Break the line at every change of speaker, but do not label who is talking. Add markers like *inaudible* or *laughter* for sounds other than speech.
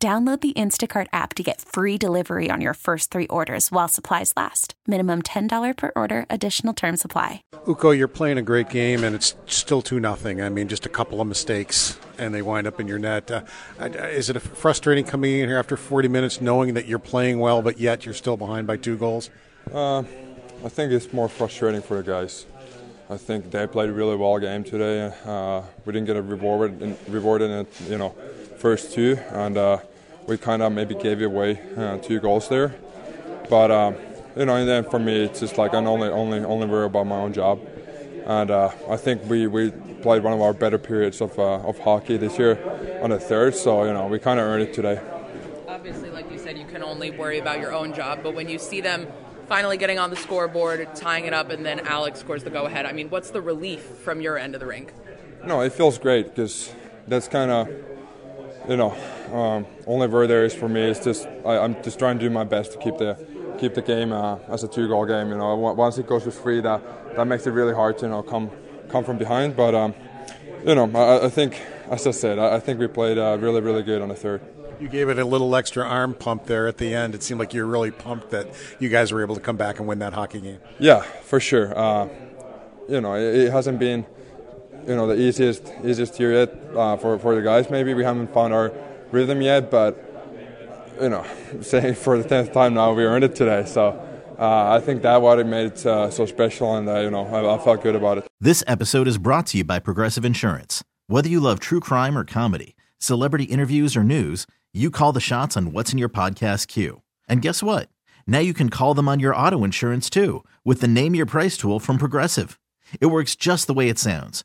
Download the Instacart app to get free delivery on your first three orders while supplies last. Minimum $10 per order, additional term supply.
Ukko, you're playing a great game and it's still 2 nothing. I mean, just a couple of mistakes and they wind up in your net. Uh, is it frustrating coming in here after 40 minutes knowing that you're playing well, but yet you're still behind by two goals?
Uh, I think it's more frustrating for the guys. I think they played a really well game today. Uh, we didn't get a reward in, reward in it, you know first two, and uh, we kind of maybe gave away uh, two goals there. But um, you know, and then for me, it's just like I'm only only only worried about my own job, and uh, I think we, we played one of our better periods of uh, of hockey this year on the third. So you know, we kind of earned it today.
Obviously, like you said, you can only worry about your own job, but when you see them finally getting on the scoreboard, tying it up, and then Alex scores the go ahead. I mean, what's the relief from your end of the rink?
No, it feels great because that's kind of you know, um, only word there is for me is just I, am just trying to do my best to keep the keep the game uh, as a two-goal game. You know, once it goes to three, that that makes it really hard to you know come come from behind. But um, you know, I, I, think as I said, I, I think we played uh, really really good on the third.
You gave it a little extra arm pump there at the end. It seemed like you were really pumped that you guys were able to come back and win that hockey game.
Yeah, for sure. Uh, you know, it, it hasn't been you know the easiest easiest year yet uh, for for the guys. Maybe we haven't found our rhythm yet, but you know, *laughs* saying for the tenth time now, we earned it today. So. Uh, I think that what it made it uh, so special, and uh, you know, I, I felt good about it.
This episode is brought to you by Progressive Insurance. Whether you love true crime or comedy, celebrity interviews or news, you call the shots on what's in your podcast queue. And guess what? Now you can call them on your auto insurance too, with the Name Your Price tool from Progressive. It works just the way it sounds